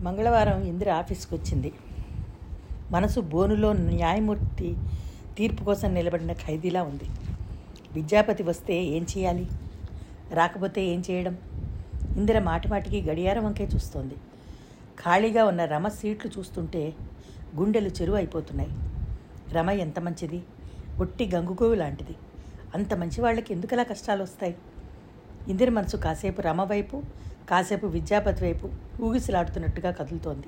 మంగళవారం ఇందిర ఆఫీస్కి వచ్చింది మనసు బోనులో న్యాయమూర్తి తీర్పు కోసం నిలబడిన ఖైదీలా ఉంది. విద్యాపతి వస్తే ఏం చేయాలి? రాకపోతే ఏం చేయడం? ఇందిర మాటిమాటికి గడియారం వంకే చూస్తోంది. ఖాళీగా ఉన్న రమ సీట్లు చూస్తుంటే గుండెలు చెరువు అయిపోతున్నాయి రమ ఎంత మంచిది? ఒట్టి గంగుగోవు లాంటిది. అంత మంచి వాళ్ళకి ఎందుకలా కష్టాలు వస్తాయి ఇందిర మనసు కాసేపు రమ వైపు కాసేపు విద్యాపతి వైపు ఊగిసలాడుతున్నట్టుగా కదులుతోంది.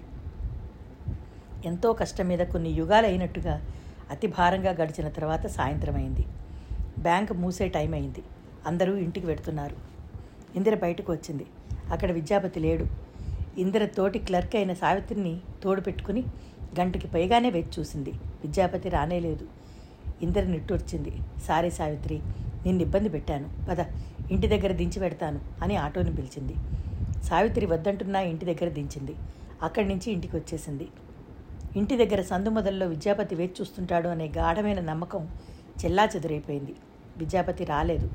ఎంతో కష్టం మీద కొన్ని యుగాలు అయినట్టుగా అతి భారంగా గడిచిన తర్వాత సాయంత్రం అయింది బ్యాంక్ మూసే టైం అయింది. అందరూ ఇంటికి వెడుతున్నారు. ఇందిర బయటకు వచ్చింది. అక్కడ విద్యాపతి లేడు. ఇందిర తోటి క్లర్క్ అయిన సావిత్రిని తోడు పెట్టుకుని గంటకి పైగానే వేచి చూసింది. విద్యాపతి రానేలేదు. ఇందిర నిట్టూర్చింది. సారీ సావిత్రి నిన్ను ఇబ్బంది పెట్టాను. పద ఇంటి దగ్గర దించి పెడతాను అని ఆటోని పిలిచింది. సావిత్రి వద్దంటున్నా ఇంటి దగ్గర దించింది. అక్కడి నుంచి ఇంటికి వచ్చేసింది. ఇంటి దగ్గర సందు మొదల్లో విద్యాపతి వేచి చూస్తుంటాడు అనే గాఢమైన నమ్మకం చెల్లా చెదురైపోయింది. విద్యాపతి రాలేదు.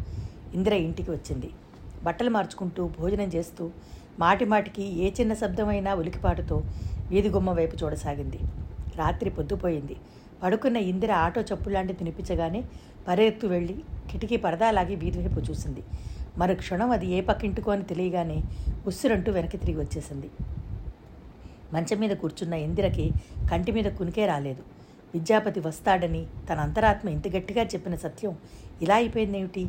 ఇందిర ఇంటికి వచ్చింది. బట్టలు మార్చుకుంటూ భోజనం చేస్తూ మాటిమాటికి ఏ చిన్న శబ్దమైనా ఉలికిపాటుతో వీధి గుమ్మ వైపు చూడసాగింది. రాత్రి పొద్దుపోయింది. పడుకున్న ఇందిర ఆటో చప్పులాంటి తినిపించగానే పరెత్తు వెళ్ళి కిటికీ పరదా లాగి వీధి వైపు చూసింది. మరు క్షణం అది ఏ పక్కింటికో అని తెలియగానే ఉస్సురంటూ వెనక్కి తిరిగి వచ్చేసింది. మంచం మీద కూర్చున్న ఇందిరకి కంటి మీద కునికే రాలేదు. విద్యాపతి వస్తాడని తన అంతరాత్మ ఇంత గట్టిగా చెప్పిన సత్యం ఇలా అయిపోయిందేమిటి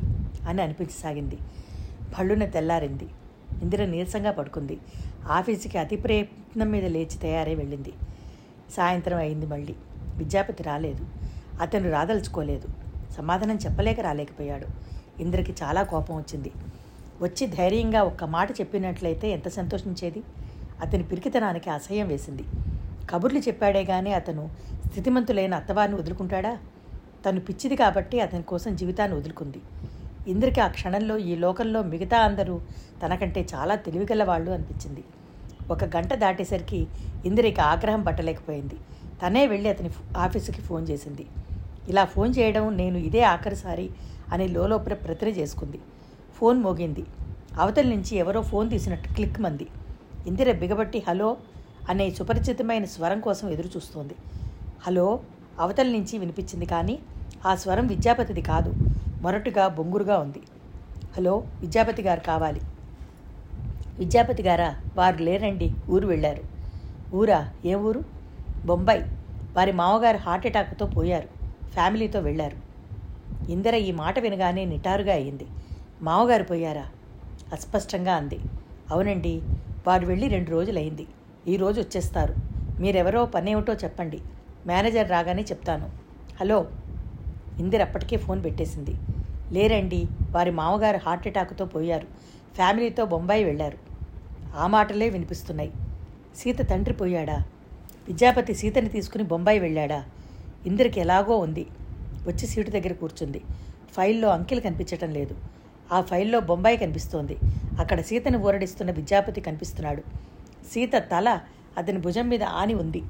అని అనిపించసాగింది. భళ్ళున తెల్లారింది. ఇందిర నీరసంగా పడుకుంది. ఆఫీసుకి అతి ప్రయత్నం మీద లేచి తయారై వెళ్ళింది. సాయంత్రం అయింది మళ్ళీ. విద్యాపతి రాలేదు. అతను రాదలుచుకోలేదు. సమాధానం చెప్పలేక రాలేకపోయాడు. ఇంద్రకి చాలా కోపం వచ్చింది. వచ్చి ధైర్యంగా ఒక్క మాట చెప్పినట్లయితే ఎంత సంతోషించేది? అతని పిరికితనానికి అసహ్యం వేసింది. కబుర్లు చెప్పాడే గానీ అతను స్థితిమంతులైన అత్తవారిని వదులుకుంటాడా? తను పిచ్చిది కాబట్టి అతని కోసం జీవితాన్ని వదులుకుంది. ఇంద్రకి ఆ క్షణంలో ఈ లోకంలో మిగతా అందరూ తనకంటే చాలా తెలివిగల వాళ్ళు అనిపించింది. ఒక గంట దాటేసరికి ఇందిరికి ఆగ్రహం పట్టలేకపోయింది. తనే వెళ్ళి అతని ఆఫీసుకి ఫోన్ చేసింది. ఇలా ఫోన్ చేయడం నేను ఇదే ఆఖరిసారి అని లోలోపల ప్రతిర చేసుకుంది. ఫోన్ మోగింది. అవతల నుంచి ఎవరో ఫోన్ తీసినట్టు క్లిక్ మంది. ఇందిర బిగబట్టి హలో అనే సుపరిచితమైన స్వరం కోసం ఎదురు చూస్తోంది. హలో అవతల నుంచి వినిపించింది కానీ ఆ స్వరం విద్యాపతిది కాదు. మొరటుగా బొంగురుగా ఉంది. హలో విద్యాపతి గారు కావాలి. విద్యాపతి గారా? వారు లేరండి. ఊరు వెళ్ళారు. ఊరా? ఏ ఊరు? బొంబాయి. వారి మామగారు హార్ట్ అటాక్తో పోయారు. ఫ్యామిలీతో వెళ్ళారు. ఇందిర ఈ మాట వినగానే నిటారుగా అయింది. మామగారు పోయారా? అస్పష్టంగా అంది. అవునండి వారు వెళ్ళి రెండు రోజులైంది. ఈరోజు వచ్చేస్తారు. మీరెవరో పనేమిటో చెప్పండి. మేనేజర్ రాగానే చెప్తాను. హలో. ఇందిర అప్పటికే ఫోన్ పెట్టేసింది. లేరండి వారి మామగారు హార్ట్ అటాక్తో పోయారు. ఫ్యామిలీతో బొంబాయి వెళ్ళారు. ఆ మాటలే వినిపిస్తున్నాయి. సీత తండ్రి పోయాడా? విద్యాపతి సీతని తీసుకుని బొంబాయి వెళ్ళాడా? ఇందిరకి ఎలాగో ఉంది. వచ్చి సీటు దగ్గర కూర్చుంది. ఫైల్లో అంకెలు కనిపించటం లేదు. ఆ ఫైల్లో బొంబాయి కనిపిస్తోంది. అక్కడ సీతను ఊరడిస్తున్న విద్యాపతి కనిపిస్తున్నాడు. సీత తల అతని భుజం మీద ఆని ఉంది.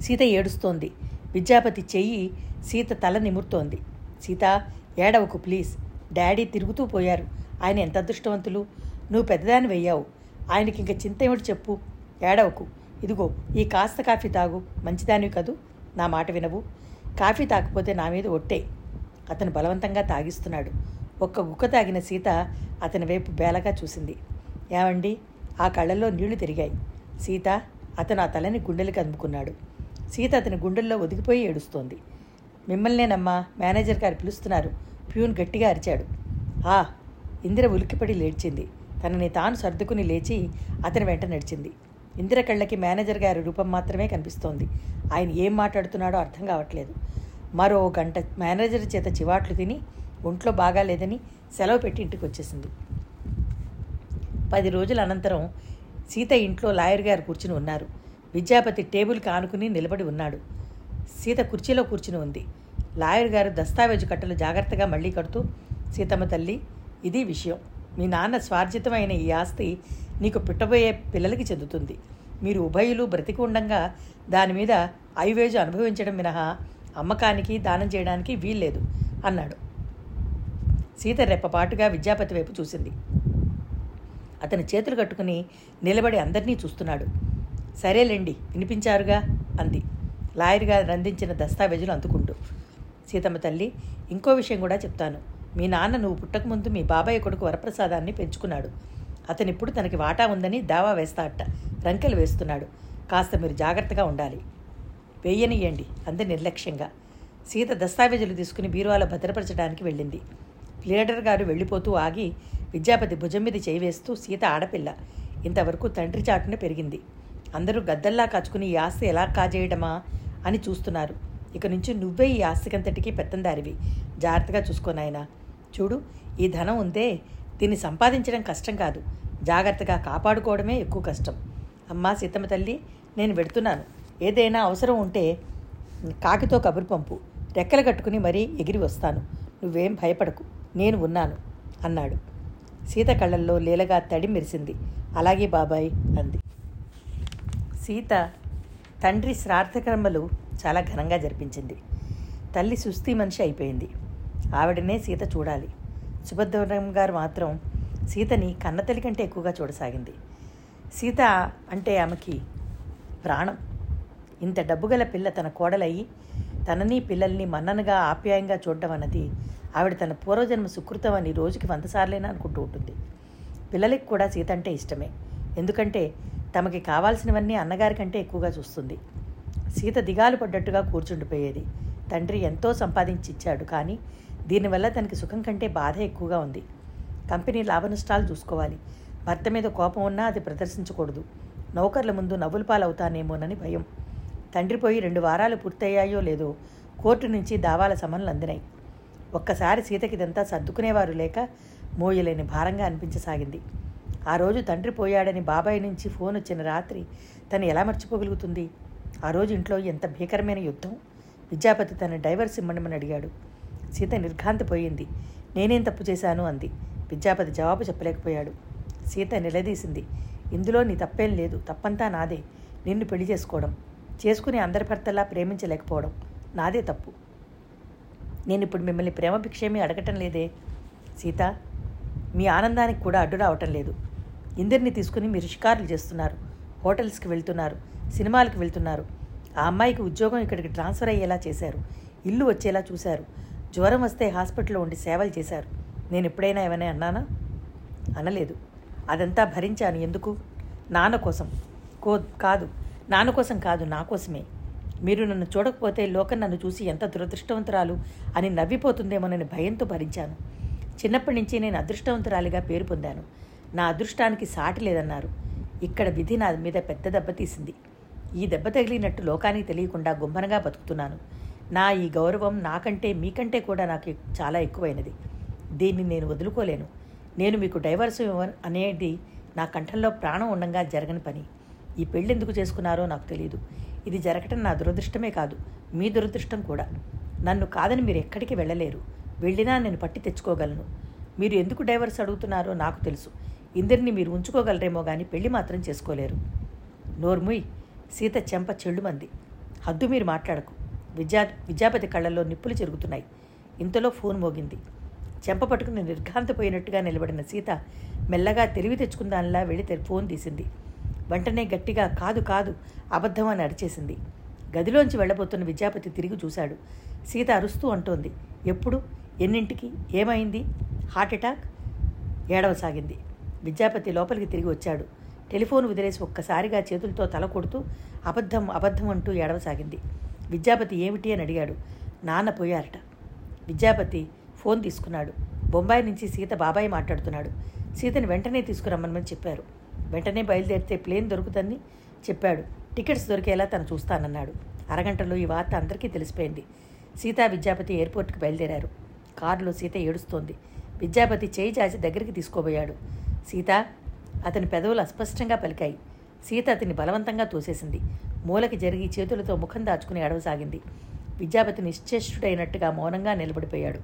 సీత ఏడుస్తోంది. విద్యాపతి చెయ్యి సీత తల నిమురుతోంది. సీత ఏడవకు ప్లీజ్. డాడీ తిరుగుతూ పోయారు. ఆయన ఎంత అదృష్టవంతులు? నువ్వు పెద్దదాన్ని వెయ్యావు ఆయనకి ఇంక చింత ఏమిటి చెప్పు? ఏడవకు. ఇదిగో ఈ కాస్త కాఫీ తాగు. మంచిదానివి కదూ. నా మాట వినవు. కాఫీ తాకపోతే నా మీద ఒట్టే. అతను బలవంతంగా తాగిస్తున్నాడు. ఒక్క గుక్క తాగిన సీత అతని వైపు బేలగా చూసింది. ఏమండి? ఆ కళ్ళల్లో నీళ్ళు తిరిగాయి. సీత అతను ఆ తలని గుండెలకు అందుకున్నాడు సీత అతని గుండెల్లో ఒదిగిపోయి ఏడుస్తోంది. మిమ్మల్నేనమ్మా మేనేజర్ గారు పిలుస్తున్నారు. ప్యూన్ గట్టిగా అరిచాడు. ఆ ఇందిర ఉలిక్కిపడి లేచింది. తనని తాను సర్దుకుని లేచి అతని వెంట నడిచింది. ఇందిర కళ్ళకి మేనేజర్ గారి రూపం మాత్రమే కనిపిస్తోంది. ఆయన ఏం మాట్లాడుతున్నాడో అర్థం కావట్లేదు. మరో గంట మేనేజర్ చేత చివాట్లు తిని ఒంట్లో బాగాలేదని సెలవు పెట్టి ఇంటికి వచ్చేసింది పది రోజుల అనంతరం సీత ఇంట్లో లాయర్ గారు కూర్చుని ఉన్నారు. విద్యాపతి టేబుల్కి ఆనుకుని నిలబడి ఉన్నాడు. సీత కుర్చీలో కూర్చుని ఉంది. లాయర్ గారు దస్తావేజు కట్టలు జాగ్రత్తగా మళ్ళీ కడుతూ సీతమ్మ తల్లి ఇది విషయం. మీ నాన్న స్వార్జితమైన ఈ ఆస్తి నీకు పుట్టబోయే పిల్లలకి చెందుతుంది. మీరు ఉభయులు బ్రతికి ఉండంగా దాని మీద ఐవేజు అనుభవించడం మినహా అమ్మకానికి దానం చేయడానికి వీల్లేదు అన్నాడు. సీత రెప్పపాటుగా విద్యాపతి వైపు చూసింది. అతని చేతులు కట్టుకుని నిలబడి అందరినీ చూస్తున్నాడు. సరేలేండి వినిపించారుగా అంది. లాయర్గా రందించిన దస్తావేజులు అందుకుంటూ. సీతమ్మ తల్లి ఇంకో విషయం కూడా చెప్తాను. మీ నాన్న నువ్వు పుట్టకముందు మీ బాబాయ్ కొడుకు వరప్రసాదాన్ని పెంచుకున్నాడు. అతను ఇప్పుడు తనకి వాటా ఉందని దావా వేస్తాడట. రంకెలు వేస్తున్నాడు. కాస్త మీరు జాగ్రత్తగా ఉండాలి. వేయనియండి అంది నిర్లక్ష్యంగా. సీత దస్తావేజులు తీసుకుని బీరువాలో భద్రపరచడానికి వెళ్ళింది. లీడర్ గారు వెళ్ళిపోతూ ఆగి విద్యాపతి భుజం మీద చేయి వేస్తూ సీత ఆడపిల్ల. ఇంతవరకు తండ్రి చాటున పెరిగింది. అందరూ గద్దల్లా కాచుకుని ఈ ఆస్తి ఎలా కాజేయడమా అని చూస్తున్నారు. ఇక నుంచి నువ్వే ఈ ఆస్తికంతటికీ పెత్తందారివి. జాగ్రత్తగా చూసుకోనాయనా చూడు ఈ ధనం ఉందే దీన్ని సంపాదించడం కష్టం కాదు. జాగ్రత్తగా కాపాడుకోవడమే ఎక్కువ కష్టం. అమ్మా సీతమ్మ తల్లి నేను వెడుతున్నాను. ఏదైనా అవసరం ఉంటే కాకితో కబురు పంపు. రెక్కలు కట్టుకుని మరీ ఎగిరి వస్తాను. నువ్వేం భయపడకు. నేను ఉన్నాను అన్నాడు. సీత కళ్ళల్లో లీలగా తడి మెరిసింది. అలాగే బాబాయ్ అంది. సీత తండ్రి శ్రార్థకర్మలు చాలా ఘనంగా జరిపించింది. తల్లి సుస్థి మనిషి అయిపోయింది. ఆవిడనే సీత చూడాలి. సుభద్రం గారు మాత్రం సీతని కన్నతల్లి కంటే ఎక్కువగా చూడసాగింది. సీత అంటే ఆమెకి ప్రాణం. ఇంత డబ్బుగల పిల్ల తన కోడలయ్యి తనని పిల్లల్ని మన్ననగా ఆప్యాయంగా చూడడం అన్నది ఆవిడ తన పూర్వజన్మ సుకృతం అని రోజుకి వందసార్లైనా అనుకుంటూ ఉంటుంది. పిల్లలకి కూడా సీత అంటే ఇష్టమే. ఎందుకంటే తమకి కావాల్సినవన్నీ అన్నగారి కంటే ఎక్కువగా చూస్తుంది. సీత దిగాలు పడ్డట్టుగా కూర్చుండిపోయేది. తండ్రి ఎంతో సంపాదించి ఇచ్చాడు కానీ దీనివల్ల తనకి సుఖం కంటే బాధ ఎక్కువగా ఉంది. కంపెనీ లాభనష్టాలు చూసుకోవాలి. భర్త మీద కోపం ఉన్నా అది ప్రదర్శించకూడదు. నౌకర్ల ముందు నవ్వుల పాలవుతానేమోనని భయం. తండ్రి పోయి రెండు వారాలు పూర్తయ్యాయో లేదో కోర్టు నుంచి దావాల సమన్లు అందినాయి. ఒక్కసారి సీతకి ఇదంతా సర్దుకునేవారు లేక మోయలేని భారంగా అనిపించసాగింది. ఆ రోజు తండ్రి పోయాడని బాబాయ్ నుంచి ఫోన్ వచ్చిన రాత్రి తను ఎలా మర్చిపోగలుగుతుంది? ఆ రోజు ఇంట్లో ఎంత భీకరమైన యుద్ధం? విద్యాపతి తన డైవర్స్ ఇమ్మనమని అడిగాడు. సీత నిర్ఘాంతిపోయింది. నేనేం తప్పు చేశాను? అంది. విద్యాపతి జవాబు చెప్పలేకపోయాడు. సీత నిలదీసింది. ఇందులో నీ తప్పేం లేదు. తప్పంతా నాదే. నిన్ను పెళ్ళి చేసుకోవడం. చేసుకుని అందరి భర్తలా ప్రేమించలేకపోవడం. నాదే తప్పు. నేను ఇప్పుడు మిమ్మల్ని ప్రేమ భిక్షేమీ అడగటం లేదే? సీత మీ ఆనందానికి కూడా అడ్డు రావటం లేదు. ఇందరిని తీసుకుని మీరు షికారులు చేస్తున్నారు. హోటల్స్కి వెళ్తున్నారు. సినిమాలకు వెళ్తున్నారు. ఆ అమ్మాయికి ఉద్యోగం ఇక్కడికి ట్రాన్స్ఫర్ అయ్యేలా చేశారు. ఇల్లు వచ్చేలా చూశారు. జ్వరం వస్తే హాస్పిటల్లో ఉండి సేవలు చేశారు. నేను ఎప్పుడైనా ఏమైనా అన్నానా? అనలేదు. అదంతా భరించాను. ఎందుకు? నాన్న కోసం. కో కాదు. నాన్న కోసం కాదు నా కోసమే. మీరు నన్ను చూడకపోతే లోకం నన్ను చూసి ఎంత దురదృష్టవంతురాలు అని నవ్విపోతుందేమోనని భయంతో భరించాను. చిన్నప్పటి నుంచి నేను అదృష్టవంతురాలిగా పేరు పొందాను. నా అదృష్టానికి సాటి లేదన్నారు. ఇక్కడ విధి నా మీద పెద్ద దెబ్బ తీసింది. ఈ దెబ్బ తగిలినట్టు లోకానికి తెలియకుండా గుమ్మనగా బతుకుతున్నాను. నా ఈ గౌరవం నాకంటే మీకంటే కూడా నాకు చాలా ఎక్కువైనది. దీన్ని నేను వదులుకోలేను. నేను మీకు డైవర్స్ అనేది నా కంఠంలో ప్రాణం ఉండంగా జరగని పని. ఈ పెళ్ళి ఎందుకు చేసుకున్నారో నాకు తెలియదు ఇది జరగటం నా దురదృష్టమే కాదు. మీ దురదృష్టం కూడా. నన్ను కాదని మీరు ఎక్కడికి వెళ్ళలేరు. వెళ్ళినా నేను పట్టి తెచ్చుకోగలను. మీరు ఎందుకు డైవర్స్ అడుగుతున్నారో నాకు తెలుసు. ఇందరిని మీరు ఉంచుకోగలరేమో కానీ పెళ్ళి మాత్రం చేసుకోలేరు. నోర్ముయ్. సీత చెంప చెల్లుమంది హద్దు మీరు మాట్లాడకు. విద్యా విద్యాపతి కళ్ళల్లో నిప్పులు చెరుగుతున్నాయి. ఇంతలో ఫోన్ మోగింది. చెంప పట్టుకుని నిర్ఘాంతపోయినట్టుగా నిలబడిన సీత మెల్లగా తెలివి తెచ్చుకుందానిలా వెళ్ళి ఫోన్ తీసింది. వెంటనే గట్టిగా కాదు కాదు అబద్ధం అని అరిచేసింది. గదిలోంచి వెళ్ళబోతున్న విద్యాపతి తిరిగి చూశాడు. సీత అరుస్తూ అంటోంది. ఎప్పుడు? ఎన్నింటికి? ఏమైంది? Heart attack? ఏడవసాగింది. విద్యాపతి లోపలికి తిరిగి వచ్చాడు. టెలిఫోన్ వదిలేసి ఒక్కసారిగా చేతులతో తల కొడుతూ అబద్ధం అబద్ధం అంటూ ఏడవసాగింది. విద్యాపతి ఏమిటి అని అడిగాడు. నాన్న పోయారట. విద్యాపతి ఫోన్ తీసుకున్నాడు. బొంబాయి నుంచి సీత బాబాయ్ మాట్లాడుతున్నాడు. సీతని వెంటనే తీసుకురమ్మని చెప్పారు. వెంటనే బయలుదేరితే ప్లేన్ దొరుకుతుందని చెప్పాడు. టికెట్స్ దొరికేలా తను చూస్తానన్నాడు. అరగంటలో ఈ వార్త అందరికీ తెలిసిపోయింది. సీత విద్యాపతి ఎయిర్పోర్ట్కి బయలుదేరారు. కారులో సీత ఏడుస్తోంది. విద్యాపతి చేయి చాచి దగ్గరికి తీసుకోబోయాడు. సీత అతని పెదవులు అస్పష్టంగా పలికాయి. సీత అతన్ని బలవంతంగా తోసేసింది. మూలకి జరిగి చేతులతో ముఖం దాచుకుని అడవసాగింది. విద్యాపతి నిశ్చేష్టుడైనట్టుగా మౌనంగా నిలబడిపోయాడు.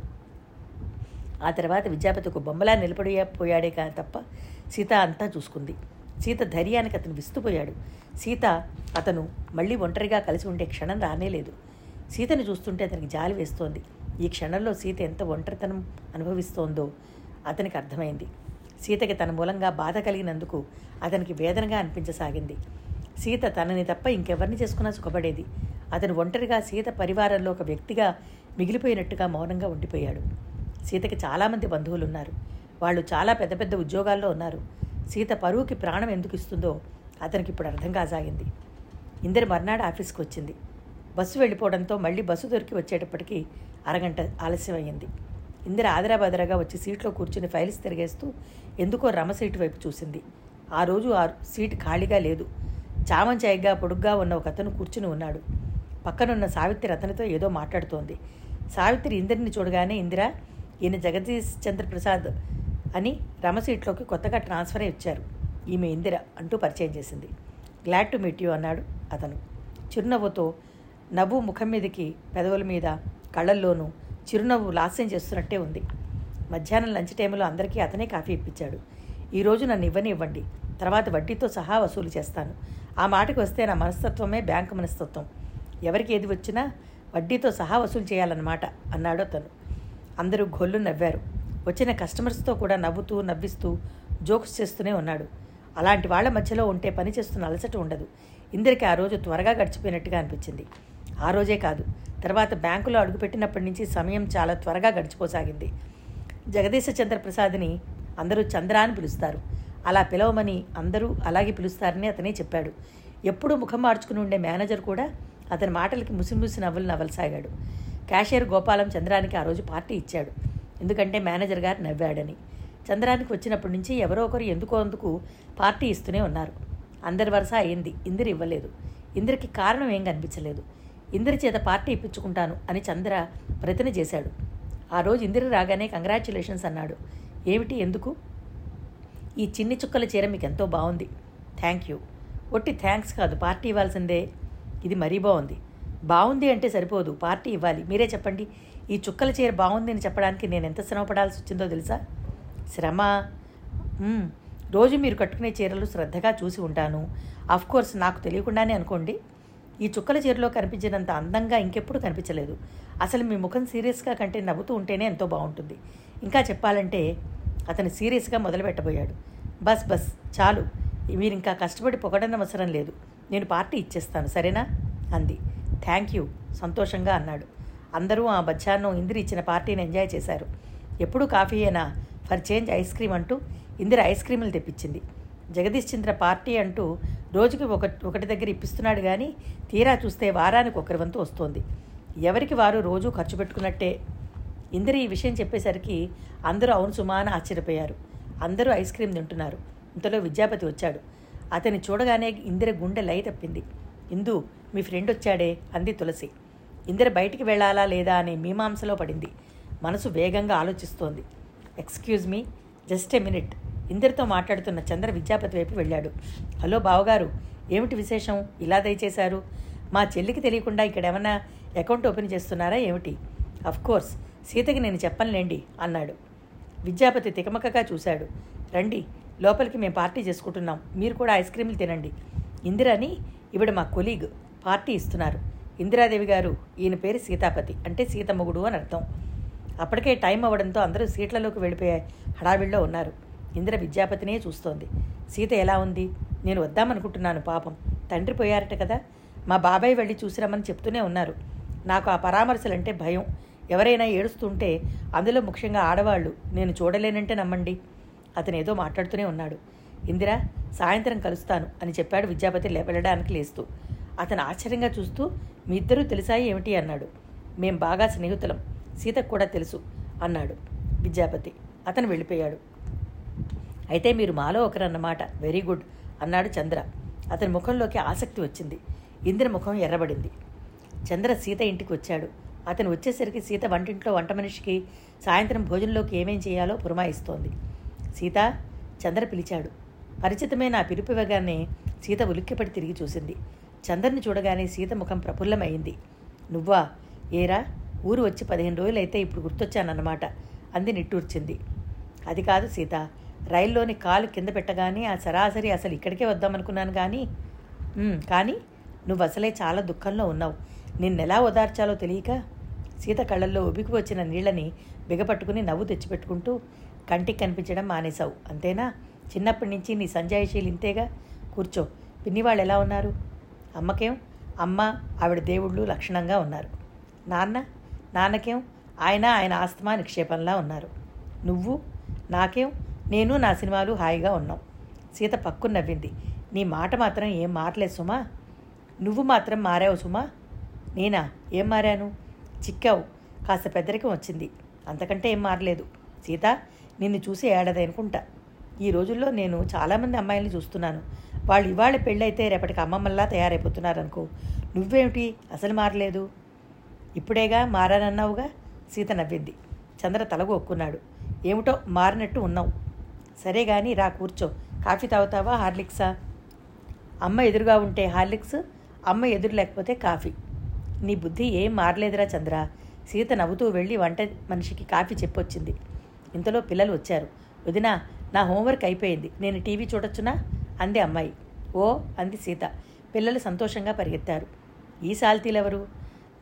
ఆ తర్వాత విద్యాపతి ఒక బొమ్మలా నిలబడిపోయాడే కానీ తప్ప సీత అంతా చూసుకుంది. సీత ధైర్యానికి అతను విస్తుపోయాడు. సీత అతను మళ్ళీ ఒంటరిగా కలిసి ఉండే క్షణం రానేలేదు సీతను చూస్తుంటే అతనికి జాలి వేస్తోంది. ఈ క్షణంలో సీత ఎంత ఒంటరితనం అనుభవిస్తోందో అతనికి అర్థమైంది. సీతకి తన మూలంగా బాధ కలిగినందుకు అతనికి వేదనగా అనిపించసాగింది. సీత తనని తప్ప ఇంకెవరిని చేసుకున్నా సుఖపడేది. అతను ఒంటరిగా సీత పరివారంలో ఒక వ్యక్తిగా మిగిలిపోయినట్టుగా మౌనంగా ఉండిపోయాడు. సీతకి చాలామంది బంధువులు ఉన్నారు వాళ్ళు చాలా పెద్ద పెద్ద ఉద్యోగాల్లో ఉన్నారు. సీత పరువుకి ప్రాణం ఎందుకు ఇస్తుందో అతనికి ఇప్పుడు అర్థం కాసాగింది ఇందరి మర్నాడు ఆఫీస్కి వచ్చింది. బస్సు వెళ్ళిపోవడంతో మళ్ళీ బస్సు దొరికి వచ్చేటప్పటికి అరగంట ఆలస్యం ఇందిర ఆదరాబాదరాగా వచ్చి సీట్లో కూర్చుని ఫైల్స్ తిరిగేస్తూ ఎందుకో రమ సీటు వైపు చూసింది. ఆ రోజు ఆ సీటు ఖాళీగా లేదు. చామంచాయిగా పొడుగ్గా ఉన్న ఒక అతను కూర్చుని ఉన్నాడు. పక్కనున్న సావిత్రి అతనితో ఏదో మాట్లాడుతోంది. సావిత్రి ఇందిరిని చూడగానే ఇందిర ఈయన జగదీష్ చంద్రప్రసాద్ అని రమసీట్లోకి కొత్తగా ట్రాన్స్ఫర్ అయి ఇచ్చారు ఈమె ఇందిర అంటూ పరిచయం చేసింది. గ్లాడ్ టు మీట్ యూ అన్నాడు అతను. చిరునవ్వుతో నవ్వు ముఖం మీదకి పెదవుల మీద కళ్ళల్లోనూ చిరునవ్వు లాస్యం చేస్తున్నట్టే ఉంది. మధ్యాహ్నం లంచ్ టైంలో అందరికీ అతనే కాఫీ ఇప్పించాడు. ఈరోజు నన్ను ఇవ్వని ఇవ్వండి తర్వాత వడ్డీతో సహా వసూలు చేస్తాను. ఆ మాటకు వస్తే నా మనస్తత్వమే బ్యాంకు మనస్తత్వం. ఎవరికి ఏది వచ్చినా వడ్డీతో సహా వసూలు చేయాలన్నమాట అన్నాడు అతను. అందరూ గొల్లు నవ్వారు. వచ్చిన కస్టమర్స్తో కూడా నవ్వుతూ నవ్విస్తూ జోక్స్ చేస్తూనే ఉన్నాడు. అలాంటి వాళ్ళ మధ్యలో ఉంటే పని చేస్తున్న అలసట ఉండదు. ఇందరికి ఆ రోజు త్వరగా గడిచిపోయినట్టుగా అనిపించింది. ఆ రోజే కాదు తర్వాత బ్యాంకులో అడుగుపెట్టినప్పటి నుంచి సమయం చాలా త్వరగా గడిచిపోసాగింది. జగదీశ చంద్రప్రసాద్ని అందరూ చంద్ర అని పిలుస్తారు. అలా పిలవమని అందరూ అలాగే పిలుస్తారని అతనే చెప్పాడు. ఎప్పుడూ ముఖం మార్చుకుని ఉండే మేనేజర్ కూడా అతని మాటలకి ముసిముసి నవ్వులు నవ్వలసాగాడు. క్యాషియర్ గోపాలం చంద్రానికి ఆ రోజు పార్టీ ఇచ్చాడు. ఎందుకంటే మేనేజర్ గారు నవ్వాడని. చంద్రానికి వచ్చినప్పటి నుంచి ఎవరో ఒకరు ఎందుకో అందుకు పార్టీ ఇస్తూనే ఉన్నారు. అందరి వరుస అయింది. ఇందిరి ఇవ్వలేదు. ఇందిరికి కారణం ఏం కనిపించలేదు. ఇందిరి చేత పార్టీ ఇప్పించుకుంటాను అని చంద్ర ప్రతిన చేశాడు. ఆ రోజు ఇందిరి రాగానే కంగ్రాచ్యులేషన్స్ అన్నాడు. ఏమిటి ఎందుకు? ఈ చిన్ని చుక్కల చీర మీకు ఎంతో బాగుంది. థ్యాంక్ యూ ఒట్టి థ్యాంక్స్ కాదు పార్టీ ఇవ్వాల్సిందే. ఇది మరీ బాగుంది. బాగుంది అంటే సరిపోదు పార్టీ ఇవ్వాలి. మీరే చెప్పండి ఈ చుక్కల చీర బాగుంది అని చెప్పడానికి నేను ఎంత శ్రమ పడాల్సి వచ్చిందో తెలుసా? శ్రమ? రోజు మీరు కట్టుకునే చీరలు శ్రద్ధగా చూసి ఉంటాను. కోర్స్ నాకు తెలియకుండానే అనుకోండి ఈ చుక్కల చీరలో కనిపించినంత అందంగా ఇంకెప్పుడు కనిపించలేదు. అసలు మీ ముఖం సీరియస్గా కంటే నవ్వుతూ ఉంటేనే ఎంతో బాగుంటుంది. ఇంకా చెప్పాలంటే అతను సీరియస్గా మొదలుపెట్టబోయాడు బస్ బస్ చాలు. మీరు ఇంకా కష్టపడి పొగడన అవసరం లేదు. నేను పార్టీ ఇచ్చేస్తాను సరేనా? అంది. థ్యాంక్ యూ సంతోషంగా అన్నాడు. అందరూ ఆ మధ్యాహ్నం ఇందిరి ఇచ్చిన పార్టీని ఎంజాయ్ చేశారు. ఎప్పుడూ కాఫీ అయినా ఫర్ చేంజ్ ఐస్ క్రీమ్ అంటూ ఇందిర ఐస్ క్రీములు తెప్పించింది. జగదీష్ చంద్ర పార్టీ అంటూ రోజుకి ఒక ఒకటి దగ్గర ఇప్పిస్తున్నాడు కానీ తీరా చూస్తే వారానికి ఒకరి వంతు వస్తోంది. ఎవరికి వారు రోజు ఖర్చు పెట్టుకున్నట్టే? ఇందిర ఈ విషయం చెప్పేసరికి అందరూ అవును సుమా అని ఆశ్చర్యపోయారు. అందరూ ఐస్ క్రీమ్ తింటున్నారు. ఇంతలో విద్యాపతి వచ్చాడు. అతన్ని చూడగానే ఇందిర గుండె లై తప్పింది. ఇందు మీ ఫ్రెండ్ వచ్చాడే అంది తులసి. ఇందిర బయటికి వెళ్ళాలా లేదా అనే మీమాంసలో పడింది. మనసు వేగంగా ఆలోచిస్తోంది. Excuse me just a minute. ఇందిరతో మాట్లాడుతున్న చంద్ర విద్యాపతి వైపు వెళ్ళాడు. హలో బావగారు ఏమిటి విశేషం? ఇలా దయచేశారు? మా చెల్లికి తెలియకుండా ఇక్కడ ఏమైనా అకౌంట్ ఓపెన్ చేస్తున్నారా ఏమిటి? Of course. సీతకి నేను చెప్పనులేండి అన్నాడు. విద్యాపతి తికమకగా చూశాడు. రండి లోపలికి మేము పార్టీ చేసుకుంటున్నాం. మీరు కూడా ఐస్ క్రీములు తినండి. ఇందిరాని ఇవిడ మా కొలీగ్ పార్టీ ఇస్తున్నారు. ఇందిరాదేవి గారు ఈయన పేరు సీతాపతి అంటే సీతమ్మగుడు అని అర్థం. అప్పటికే టైం అవ్వడంతో అందరూ సీట్లలోకి వెళ్ళిపోయే హడావిడిలో ఉన్నారు. ఇందిర విద్యాపతినే చూస్తోంది. సీత ఎలా ఉంది? నేను వద్దామనుకుంటున్నాను పాపం. తండ్రి పోయారట కదా. మా బాబాయ్ వెళ్ళి చూసిరమ్మని చెప్తూనే ఉన్నారు. నాకు ఆ పరామర్శలంటే భయం. ఎవరైనా ఏడుస్తుంటే అందులో ముఖ్యంగా ఆడవాళ్ళు నేను చూడలేనంటే నమ్మండి. అతను ఏదో మాట్లాడుతూనే ఉన్నాడు. ఇందిరా సాయంత్రం కలుస్తాను అని చెప్పాడు విద్యాపతి లే- వెళ్ళడానికి లేస్తూ. అతను ఆశ్చర్యంగా చూస్తూ మీ ఇద్దరూ తెలిసాయి ఏమిటి? అన్నాడు. మేం బాగా స్నేహితులం. సీతకు కూడా తెలుసు అన్నాడు విద్యాపతి. అతను వెళ్ళిపోయాడు. అయితే మీరు మాలో ఒకరన్నమాట. వెరీ గుడ్ అన్నాడు చంద్ర. అతని ముఖంలోకి ఆసక్తి వచ్చింది. ఇందిర ముఖం ఎర్రబడింది. చంద్ర సీత ఇంటికి వచ్చాడు. అతను వచ్చేసరికి సీత వంటింట్లో వంట మనిషికి సాయంత్రం భోజనంలోకి ఏమేం చేయాలో పురమాయిస్తోంది. సీత చంద్ర పిలిచాడు. పరిచితమే నా పిలుపు ఇవ్వగానే సీత ఉలిక్కిపడి తిరిగి చూసింది. చంద్రని చూడగానే సీత ముఖం ప్రఫుల్లమైంది. నువ్వా? ఏరా? ఊరు వచ్చి పదిహేను రోజులైతే ఇప్పుడు గుర్తొచ్చానన్నమాట అంది నిట్టూర్చింది. అది కాదు సీత. రైల్లోని కాలు కింద పెట్టగానే ఆ సరాసరి అసలు ఇక్కడికే వద్దామనుకున్నాను కానీ కానీ నువ్వు అసలే చాలా దుఃఖంలో ఉన్నావు. నిన్నెలా ఓదార్చాలో తెలియక సీత కళ్ళల్లో ఉబికి వచ్చిన నీళ్ళని బిగపట్టుకుని నవ్వు తెచ్చిపెట్టుకుంటూ కంటికి కనిపించడం మానేశావు. అంతేనా? చిన్నప్పటి నుంచి నీ సంజాయిషీలు ఇంతేగా? కూర్చో. పిన్ని వాళ్ళు ఎలా ఉన్నారు? అమ్మకేం? అమ్మ ఆవిడ దేవుళ్ళు లక్షణంగా ఉన్నారు. నాన్న? నాన్నకేం? ఆయన ఆయన ఆస్తమా నిక్షేపంలా ఉన్నారు. నువ్వు? నాకేం? నేను నా సినిమాలు హాయిగా ఉన్నాం. సీత పక్కు నవ్వింది. నీ మాట మాత్రం ఏం మారలేదు సుమా? నువ్వు మాత్రం మారావు సుమా? నేనా? ఏం మారాను? చిక్కావు. కాస్త పెద్దరికం వచ్చింది. అంతకంటే ఏం మారలేదు. సీత నిన్ను చూసి ఏడాది అనుకుంటా ఈ రోజుల్లో నేను చాలామంది అమ్మాయిల్ని చూస్తున్నాను. వాళ్ళు ఇవాళ పెళ్ళైతే రేపటికి అమ్మమ్మల్లా తయారైపోతున్నారనుకో నువ్వేమిటి? అసలు మారలేదు. ఇప్పుడేగా మారానన్నావుగా? సీత నవ్వింది. చంద్ర తలగు ఒక్కున్నాడు. ఏమిటో మారినట్టు ఉన్నావు. సరే గాని రా కూర్చో. కాఫీ తాగుతావా హార్లిక్సా? అమ్మ ఎదురుగా ఉంటే హార్లిక్స్ అమ్మ ఎదురు లేకపోతే కాఫీ. నీ బుద్ధి ఏం మారలేదురా చంద్ర. సీత నవ్వుతూ వెళ్ళి వంట మనిషికి కాఫీ చెప్పొచ్చింది. ఇంతలో పిల్లలు వచ్చారు. వదినా నా హోంవర్క్ అయిపోయింది. నేను టీవీ చూడొచ్చునా? అంది అమ్మాయి. ఓ అంది సీత. పిల్లలు సంతోషంగా పరిగెత్తారు. ఈ సాల్తీలెవరు?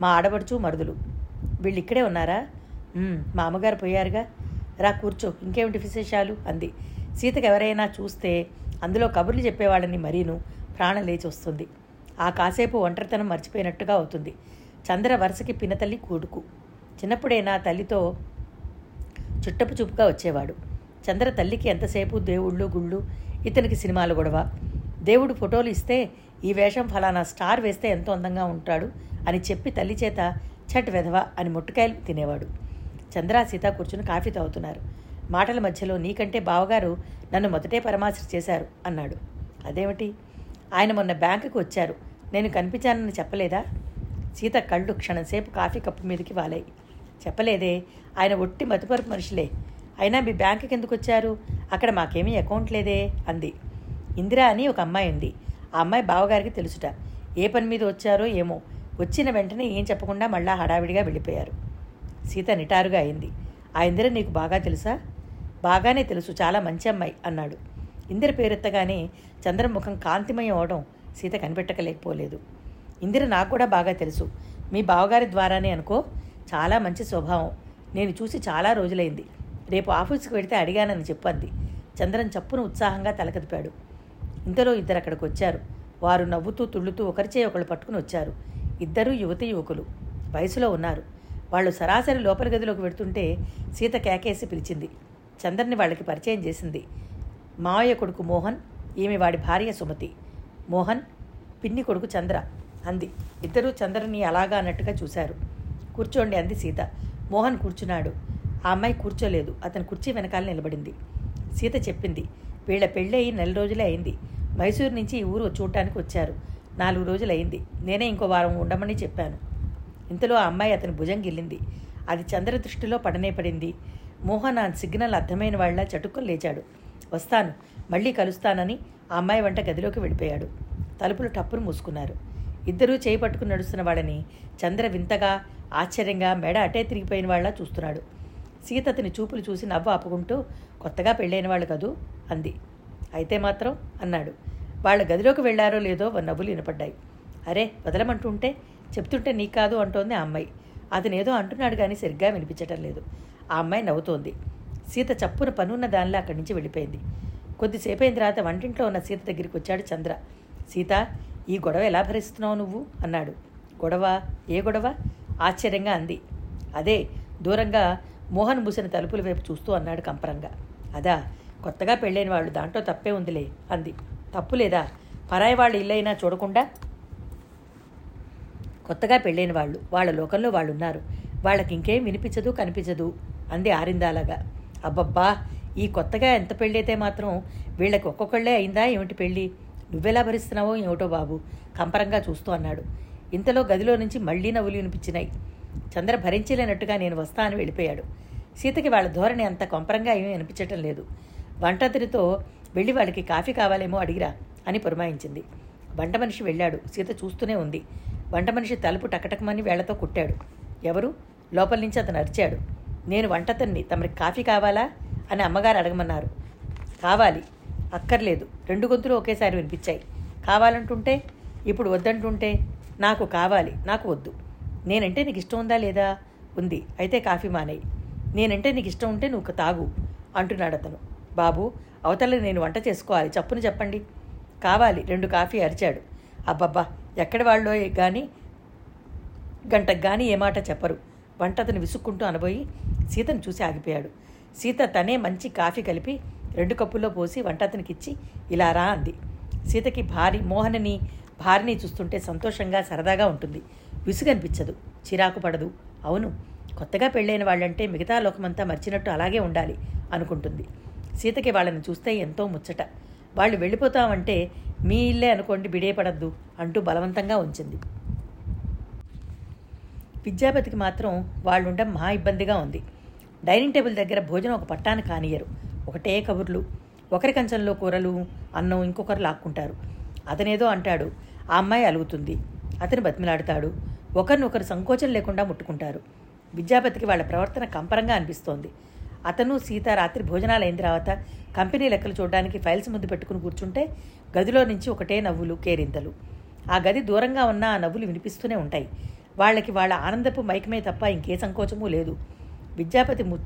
మా ఆడబడుచు మరుదులు. వీళ్ళు ఇక్కడే ఉన్నారా మా అమ్మగారు పోయారుగా. రా కూర్చో ఇంకేమిటి విశేషాలు? అంది. సీతకు ఎవరైనా చూస్తే అందులో కబుర్లు చెప్పేవాళ్ళని మరీను. ప్రాణం లేచి వస్తుంది ఆ కాసేపు ఒంటరితనం మర్చిపోయినట్టుగా అవుతుంది. చంద్ర వరుసకి పినతల్లి కూడుకు. చిన్నప్పుడైనా తల్లితో చుట్టపు చూపుగా వచ్చేవాడు. చంద్ర తల్లికి ఎంతసేపు దేవుళ్ళు గుళ్ళు ఇతనికి సినిమాలు గొడవ? దేవుడు ఫోటోలు ఇస్తే ఈ వేషం ఫలానా స్టార్ వేస్తే ఎంతో అందంగా ఉంటాడు అని చెప్పి తల్లి చేత చట్ వెధవ అని ముట్టుకాయలు తినేవాడు. చంద్ర సీత కూర్చుని కాఫీ తాగుతున్నారు. మాటల మధ్యలో నీకంటే బావగారు నన్ను మొదటే పరామర్శ చేశారు అన్నాడు. అదేమిటి? ఆయన మొన్న బ్యాంకుకు వచ్చారు. నేను కనిపించానని చెప్పలేదా? సీత కళ్ళు క్షణంసేపు కాఫీ కప్పు మీదకి వాలాయి. చెప్పలేదే ఆయన ఒట్టి మతిపరపు మనుషులే. అయినా మీ బ్యాంకుకి ఎందుకు వచ్చారు? అక్కడ మాకేమీ అకౌంట్ లేదే అంది. ఇందిరా అని ఒక అమ్మాయి ఉంది. ఆ అమ్మాయి బావగారికి తెలుసుట. ఏ పని మీద వచ్చారో ఏమో. వచ్చిన వెంటనే ఏం చెప్పకుండా మళ్ళా హడావిడిగా వెళ్ళిపోయారు. సీత నిటారుగా అయింది. ఆ ఇందిర నీకు బాగా తెలుసా? బాగానే తెలుసు చాలా మంచి అమ్మాయి అన్నాడు. ఇందిర పేరెత్తగానే చంద్రముఖం కాంతిమయం అవడం సీత కనిపెట్టకలేకపోలేదు. ఇందిర నాకు కూడా బాగా తెలుసు. మీ బావగారి ద్వారానే అనుకో. చాలా మంచి స్వభావం. నేను చూసి చాలా రోజులైంది. రేపు ఆఫీస్కి వెడితే అడిగానని చెప్పంది. చంద్రన్ చప్పును ఉత్సాహంగా తలకదిపాడు ఇంతలో ఇద్దరు అక్కడికి వచ్చారు. వారు నవ్వుతూ తుళ్ళుతూ ఒకరిచే ఒకళ్ళు పట్టుకుని వచ్చారు. ఇద్దరూ యువతి యువకులు. వయసులో ఉన్నారు. వాళ్ళు సరాసరి లోపలి గదిలోకి వెడుతుంటే సీత కేకేసి పిలిచింది. చంద్రని వాళ్ళకి పరిచయం చేసింది. మావయ్య కొడుకు మోహన్ ఈమె వాడి భార్య సుమతి. మోహన్ పిన్ని కొడుకు చంద్ర అంది. ఇద్దరూ చంద్రని అలాగా అన్నట్టుగా చూశారు. కూర్చోండి అంది సీత. మోహన్ కూర్చున్నాడు. ఆ అమ్మాయి కూర్చోలేదు. అతని కుర్చీ వెనకాల నిలబడింది. సీత చెప్పింది. వీళ్ళ పెళ్ళి అయి నెల రోజులే అయింది. మైసూరు నుంచి ఈ ఊరు చూడటానికి వచ్చారు. నాలుగు రోజులు అయింది. నేనే ఇంకో వారం ఉండమని చెప్పాను. ఇంతలో ఆ అమ్మాయి అతని భుజం గిల్లింది. అది చంద్ర దృష్టిలో పడనే పడింది. మోహన్ ఆ సిగ్నల్ అర్థమైన వాళ్ళ చటుక్కులు లేచాడు. వస్తాను మళ్ళీ కలుస్తానని ఆ అమ్మాయి వంట గదిలోకి వెళ్ళిపోయాడు. తలుపులు టప్పును మూసుకున్నారు. ఇద్దరూ చేయి పట్టుకుని నడుస్తున్న వాళ్ళని చంద్ర వింతగా ఆశ్చర్యంగా మెడ అటే తిరిగిపోయిన వాళ్ళ చూస్తున్నాడు. సీత అతని చూపులు చూసి నవ్వు ఆపుకుంటూ కొత్తగా పెళ్ళైన వాళ్ళు కదూ? అంది. అయితే మాత్రం అన్నాడు. వాళ్ళ గదిలోకి వెళ్ళారో లేదో నవ్వులు వినపడ్డాయి. అరే వదలమంటుంటే చెప్తుంటే నీ కాదు అంటోంది ఆ అమ్మాయి. అతనేదో ఏదో అంటున్నాడు కానీ సరిగ్గా వినిపించటం లేదు. ఆ అమ్మాయి నవ్వుతోంది. సీత చప్పున పనున్న దానిలో అక్కడి నుంచి వెళ్ళిపోయింది. కొద్దిసేపు అయిన తర్వాత వంటింట్లో ఉన్న సీత దగ్గరికి వచ్చాడు చంద్ర. సీత ఈ గొడవ ఎలా భరిస్తున్నావు నువ్వు? అన్నాడు. గొడవ? ఏ గొడవ? ఆశ్చర్యంగా అంది. అదే దూరంగా మోహన్ మూసిన తలుపుల వైపు చూస్తూ అన్నాడు కంపరంగా. అదా కొత్తగా పెళ్ళైన వాళ్ళు దాంట్లో తప్పే ఉందిలే అంది. తప్పు లేదా పరాయి వాళ్ళ ఇల్లైనా చూడకుండా? కొత్తగా పెళ్ళైన వాళ్ళు వాళ్ళ లోకంలో వాళ్ళు ఉన్నారు వాళ్ళకి ఇంకేం వినిపించదు కనిపించదు అంది ఆరిందాలాగా. అబ్బబ్బా ఈ కొత్తగా ఎంత పెళ్ళైతే మాత్రం వీళ్ళకి ఒక్కొక్కళ్ళే అయిందా ఏమిటి పెళ్ళి? నువ్వెలా భరిస్తున్నావో ఏమిటో బాబు కంపరంగా చూస్తూ అన్నాడు. ఇంతలో గదిలో నుంచి మళ్ళీ నవ్వులు వినిపించినాయి. చంద్ర భరించలేనట్టుగా నేను వస్తా అని వెళ్ళిపోయాడు. సీతకి వాళ్ళ ధోరణి అంత కొంపరంగా ఏమీ అనిపించటం లేదు. వంటతిరితో వెళ్ళి వాళ్ళకి కాఫీ కావాలేమో అడిగిరా అని పురమాయించింది. వంట మనిషి వెళ్ళాడు. సీత చూస్తూనే ఉంది. వంట మనిషి తలుపు టకటకమని వేళ్ళతో కుట్టాడు. ఎవరు? లోపల నుంచి అతను అరిచాడు. నేను వంటతన్ని తమరికి కాఫీ కావాలా? అని అమ్మగారు అడగమన్నారు. కావాలి అక్కర్లేదు. రెండు గొంతులు ఒకేసారి వినిపించాయి. కావాలంటుంటే ఇప్పుడు వద్దంటుంటే నాకు కావాలి నాకు వద్దు. నేనంటే నీకు ఇష్టం ఉందా లేదా? ఉంది అయితే కాఫీ మానేయి. నేనంటే నీకు ఇష్టం ఉంటే నువ్వు తాగు అంటున్నాడు అతను. బాబు అవతల నేను వంట చేసుకోవాలి చప్పును చెప్పండి. కావాలి రెండు కాఫీ అరిచాడు. అబ్బబ్బా ఎక్కడి వాళ్ళో కానీ గంటకు కానీ ఏ మాట చెప్పరు. వంట అతను విసుక్కుంటూ అనబోయి సీతను చూసి ఆగిపోయాడు. సీత తనే మంచి కాఫీ కలిపి రెండు కప్పుల్లో పోసి వంట అతనికి ఇచ్చి ఇలా రా అంది. సీతకి భారీ మోహనని భార్యని చూస్తుంటే సంతోషంగా సరదాగా ఉంటుంది. విసుగనిపించదు చిరాకు పడదు. అవును కొత్తగా పెళ్ళైన వాళ్ళంటే మిగతా లోకమంతా మర్చినట్టు అలాగే ఉండాలి అనుకుంటుంది. సీతకి వాళ్ళని చూస్తే ఎంతో ముచ్చట. వాళ్ళు వెళ్ళిపోతామంటే మీ ఇల్లే అనుకోండి బిడేపడద్దు అంటూ బలవంతంగా ఉంచింది. విద్యాపతికి మాత్రం వాళ్ళు మహా ఇబ్బందిగా ఉంది. డైనింగ్ టేబుల్ దగ్గర భోజనం ఒక పట్టాన్ని కానియరు ఒకటే కబుర్లు. ఒకరి కంచంలో కూరలు అన్నం ఇంకొకరు లాక్కుంటారు. అతనేదో అంటాడు. ఆ అమ్మాయి అలుగుతుంది. అతను బతిమిలాడతాడు. ఒకరినొకరు సంకోచం లేకుండా ముట్టుకుంటారు. విద్యాపతికి వాళ్ళ ప్రవర్తన కంపరంగా అనిపిస్తోంది. అతను సీత రాత్రి భోజనాలు అయిన తర్వాత కంపెనీ లెక్కలు చూడడానికి ఫైల్స్ ముందు పెట్టుకుని కూర్చుంటే గదిలో నుంచి ఒకటే నవ్వులు కేరింతలు. ఆ గది దూరంగా ఉన్న ఆ నవ్వులు వినిపిస్తూనే ఉంటాయి. వాళ్ళకి వాళ్ళ ఆనందపు మైకమే తప్ప ఇంకే సంకోచమూ లేదు. విద్యాపతి ము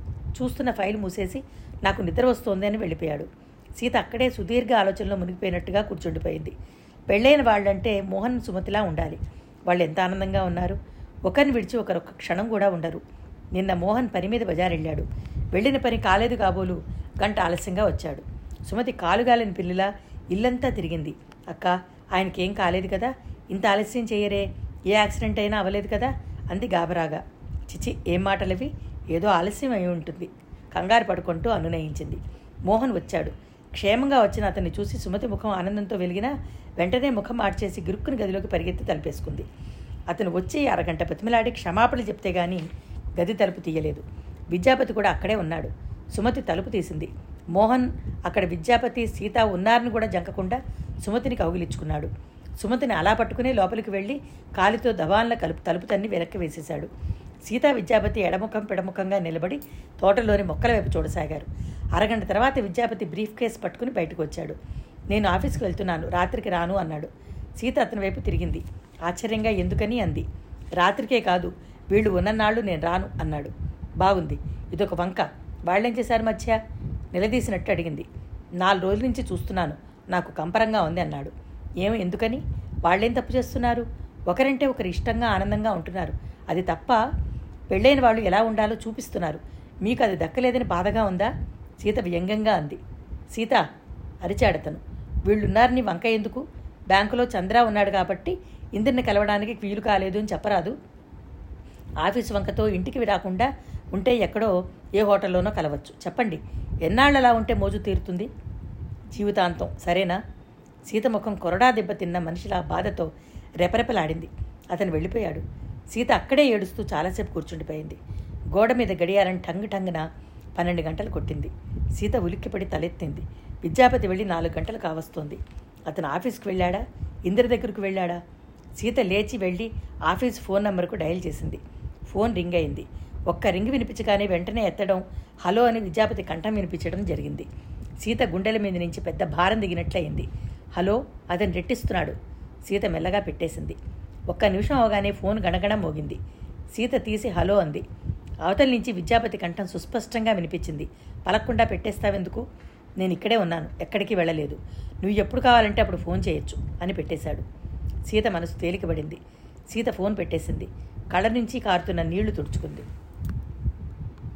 చూస్తున్న ఫైల్ మూసేసి నాకు నిద్ర వస్తోంది అని వెళ్ళిపోయాడు. సీత అక్కడే సుదీర్ఘ ఆలోచనలో మునిగిపోయినట్టుగా కూర్చుండిపోయింది. పెళ్ళైన వాళ్ళంటే మోహన్ సుమతిలా ఉండాలి. వాళ్ళు ఎంత ఆనందంగా ఉన్నారు? ఒకరిని విడిచి ఒకరొక క్షణం కూడా ఉండరు. నిన్న మోహన్ పని మీద బజారెళ్ళాడు. వెళ్ళిన పని కాలేదు కాబోలు గంట ఆలస్యంగా వచ్చాడు. సుమతి కాలుగాలని పిల్లిలా ఇల్లంతా తిరిగింది. అక్క ఆయనకేం కాలేదు కదా? ఇంత ఆలస్యం చేయరే. ఏ యాక్సిడెంట్ అయినా అవ్వలేదు కదా? అంది గాబరాగా. చిచి ఏం మాటలవి? ఏదో ఆలస్యం అయి ఉంటుంది. కంగారు పడుకుంటూ అనునయించింది. మోహన్ వచ్చాడు. క్షేమంగా వచ్చిన అతన్ని చూసి సుమతి ముఖం ఆనందంతో వెలిగినా వెంటనే ముఖం మార్చేసి గిరుక్కుని గదిలోకి పరిగెత్తి తలుపేసుకుంది. అతను వచ్చి అరగంట బతిమలాడి క్షమాపణలు చెప్తే గాని గది తలుపు తీయలేదు. విద్యాపతి కూడా అక్కడే ఉన్నాడు. సుమతి తలుపు తీసింది. మోహన్ అక్కడ విద్యాపతి సీత ఉన్నారని కూడా జంకకుండా సుమతిని కౌగిలించుకున్నాడు. సుమతిని అలా పట్టుకుని లోపలికి వెళ్ళి కాలితో దవాన్ల కలుపు తలుపు తన్ని వెనక్కి వేసేశాడు. సీతా విద్యాపతి ఎడముఖం పిడముఖంగా నిలబడి తోటలోని మొక్కల వైపు చూడసాగారు. అరగంట తర్వాత విద్యాపతి బ్రీఫ్ కేస్ పట్టుకుని బయటకు వచ్చాడు. నేను ఆఫీస్కి వెళ్తున్నాను. రాత్రికి రాను అన్నాడు. సీత అతని వైపు తిరిగింది. ఆశ్చర్యంగా ఎందుకని అంది. రాత్రికే కాదు. వీళ్ళు ఉన్ననాళ్ళు నేను రాను అన్నాడు. బాగుంది. ఇదొక వంక. వాళ్ళేం చేశారు మధ్య? నిలదీసినట్టు అడిగింది. నాలుగు రోజుల నుంచి చూస్తున్నాను. నాకు కంపరంగా ఉంది అన్నాడు. ఏం ఎందుకని? వాళ్ళేం తప్పు చేస్తున్నారు? ఒకరంటే ఒకరు ఇష్టంగా ఆనందంగా ఉంటున్నారు. అది తప్ప పెళ్ళైన వాళ్ళు ఎలా ఉండాలో చూపిస్తున్నారు. మీకు అది దక్కలేదని బాధగా ఉందా? సీత వ్యంగ్యంగా అంది. సీత అరిచాడతను. వీళ్ళున్నారని వంక ఎందుకు? బ్యాంకులో చంద్ర ఉన్నాడు కాబట్టి ఇంద్రుని కలవడానికి వీలు కాలేదు అని చెప్పరాదు. ఆఫీసు వంకతో ఇంటికి రాకుండా ఉంటే ఎక్కడో ఏ హోటల్లోనో కలవచ్చు. చెప్పండి ఎన్నాళ్ళు అలా ఉంటే మోజు తీరుతుంది? జీవితాంతం సరేనా? సీత ముఖం కొరడా దెబ్బతిన్న మనిషిలా బాధతో రెపరెపలాడింది. అతను వెళ్ళిపోయాడు. సీత అక్కడే ఏడుస్తూ చాలాసేపు కూర్చుండిపోయింది. గోడ మీద గడియారం టంగ్ టంగున పన్నెండు గంటలు కొట్టింది. సీత ఉలిక్కిపడి తలెత్తింది. విద్యాపతి వెళ్ళి నాలుగు గంటలు కావస్తోంది అతను ఆఫీస్కి వెళ్ళాడా? ఇందిర దగ్గరకు వెళ్ళాడా? సీత లేచి వెళ్ళి ఆఫీస్ ఫోన్ నంబర్కు డయల్ చేసింది. ఫోన్ రింగ్ అయింది. ఒక్క రింగ్ వినిపించగానే వెంటనే ఎత్తడం హలో అని విద్యాపతి కంఠం వినిపించడం జరిగింది. సీత గుండెల మీద నుంచి పెద్ద భారం దిగినట్లయింది. హలో అతను రెట్టిస్తున్నాడు. సీత మెల్లగా పెట్టేసింది. ఒక్క నిమిషం అవగానే ఫోన్ గణగణ మోగింది. సీత తీసి హలో అంది. అవతల నుంచి విద్యాపతి కంఠం సుస్పష్టంగా వినిపించింది. పలక్కుండా పెట్టేస్తావెందుకు? నేను ఇక్కడే ఉన్నాను. ఎక్కడికి వెళ్ళలేదు. నువ్వు ఎప్పుడు కావాలంటే అప్పుడు ఫోన్ చేయొచ్చు అని పెట్టేశాడు. సీత మనసు తేలికబడింది. సీత ఫోన్ పెట్టేసింది. కళ్ళ నుంచి కారుతున్న నీళ్ళు తుడుచుకుంది.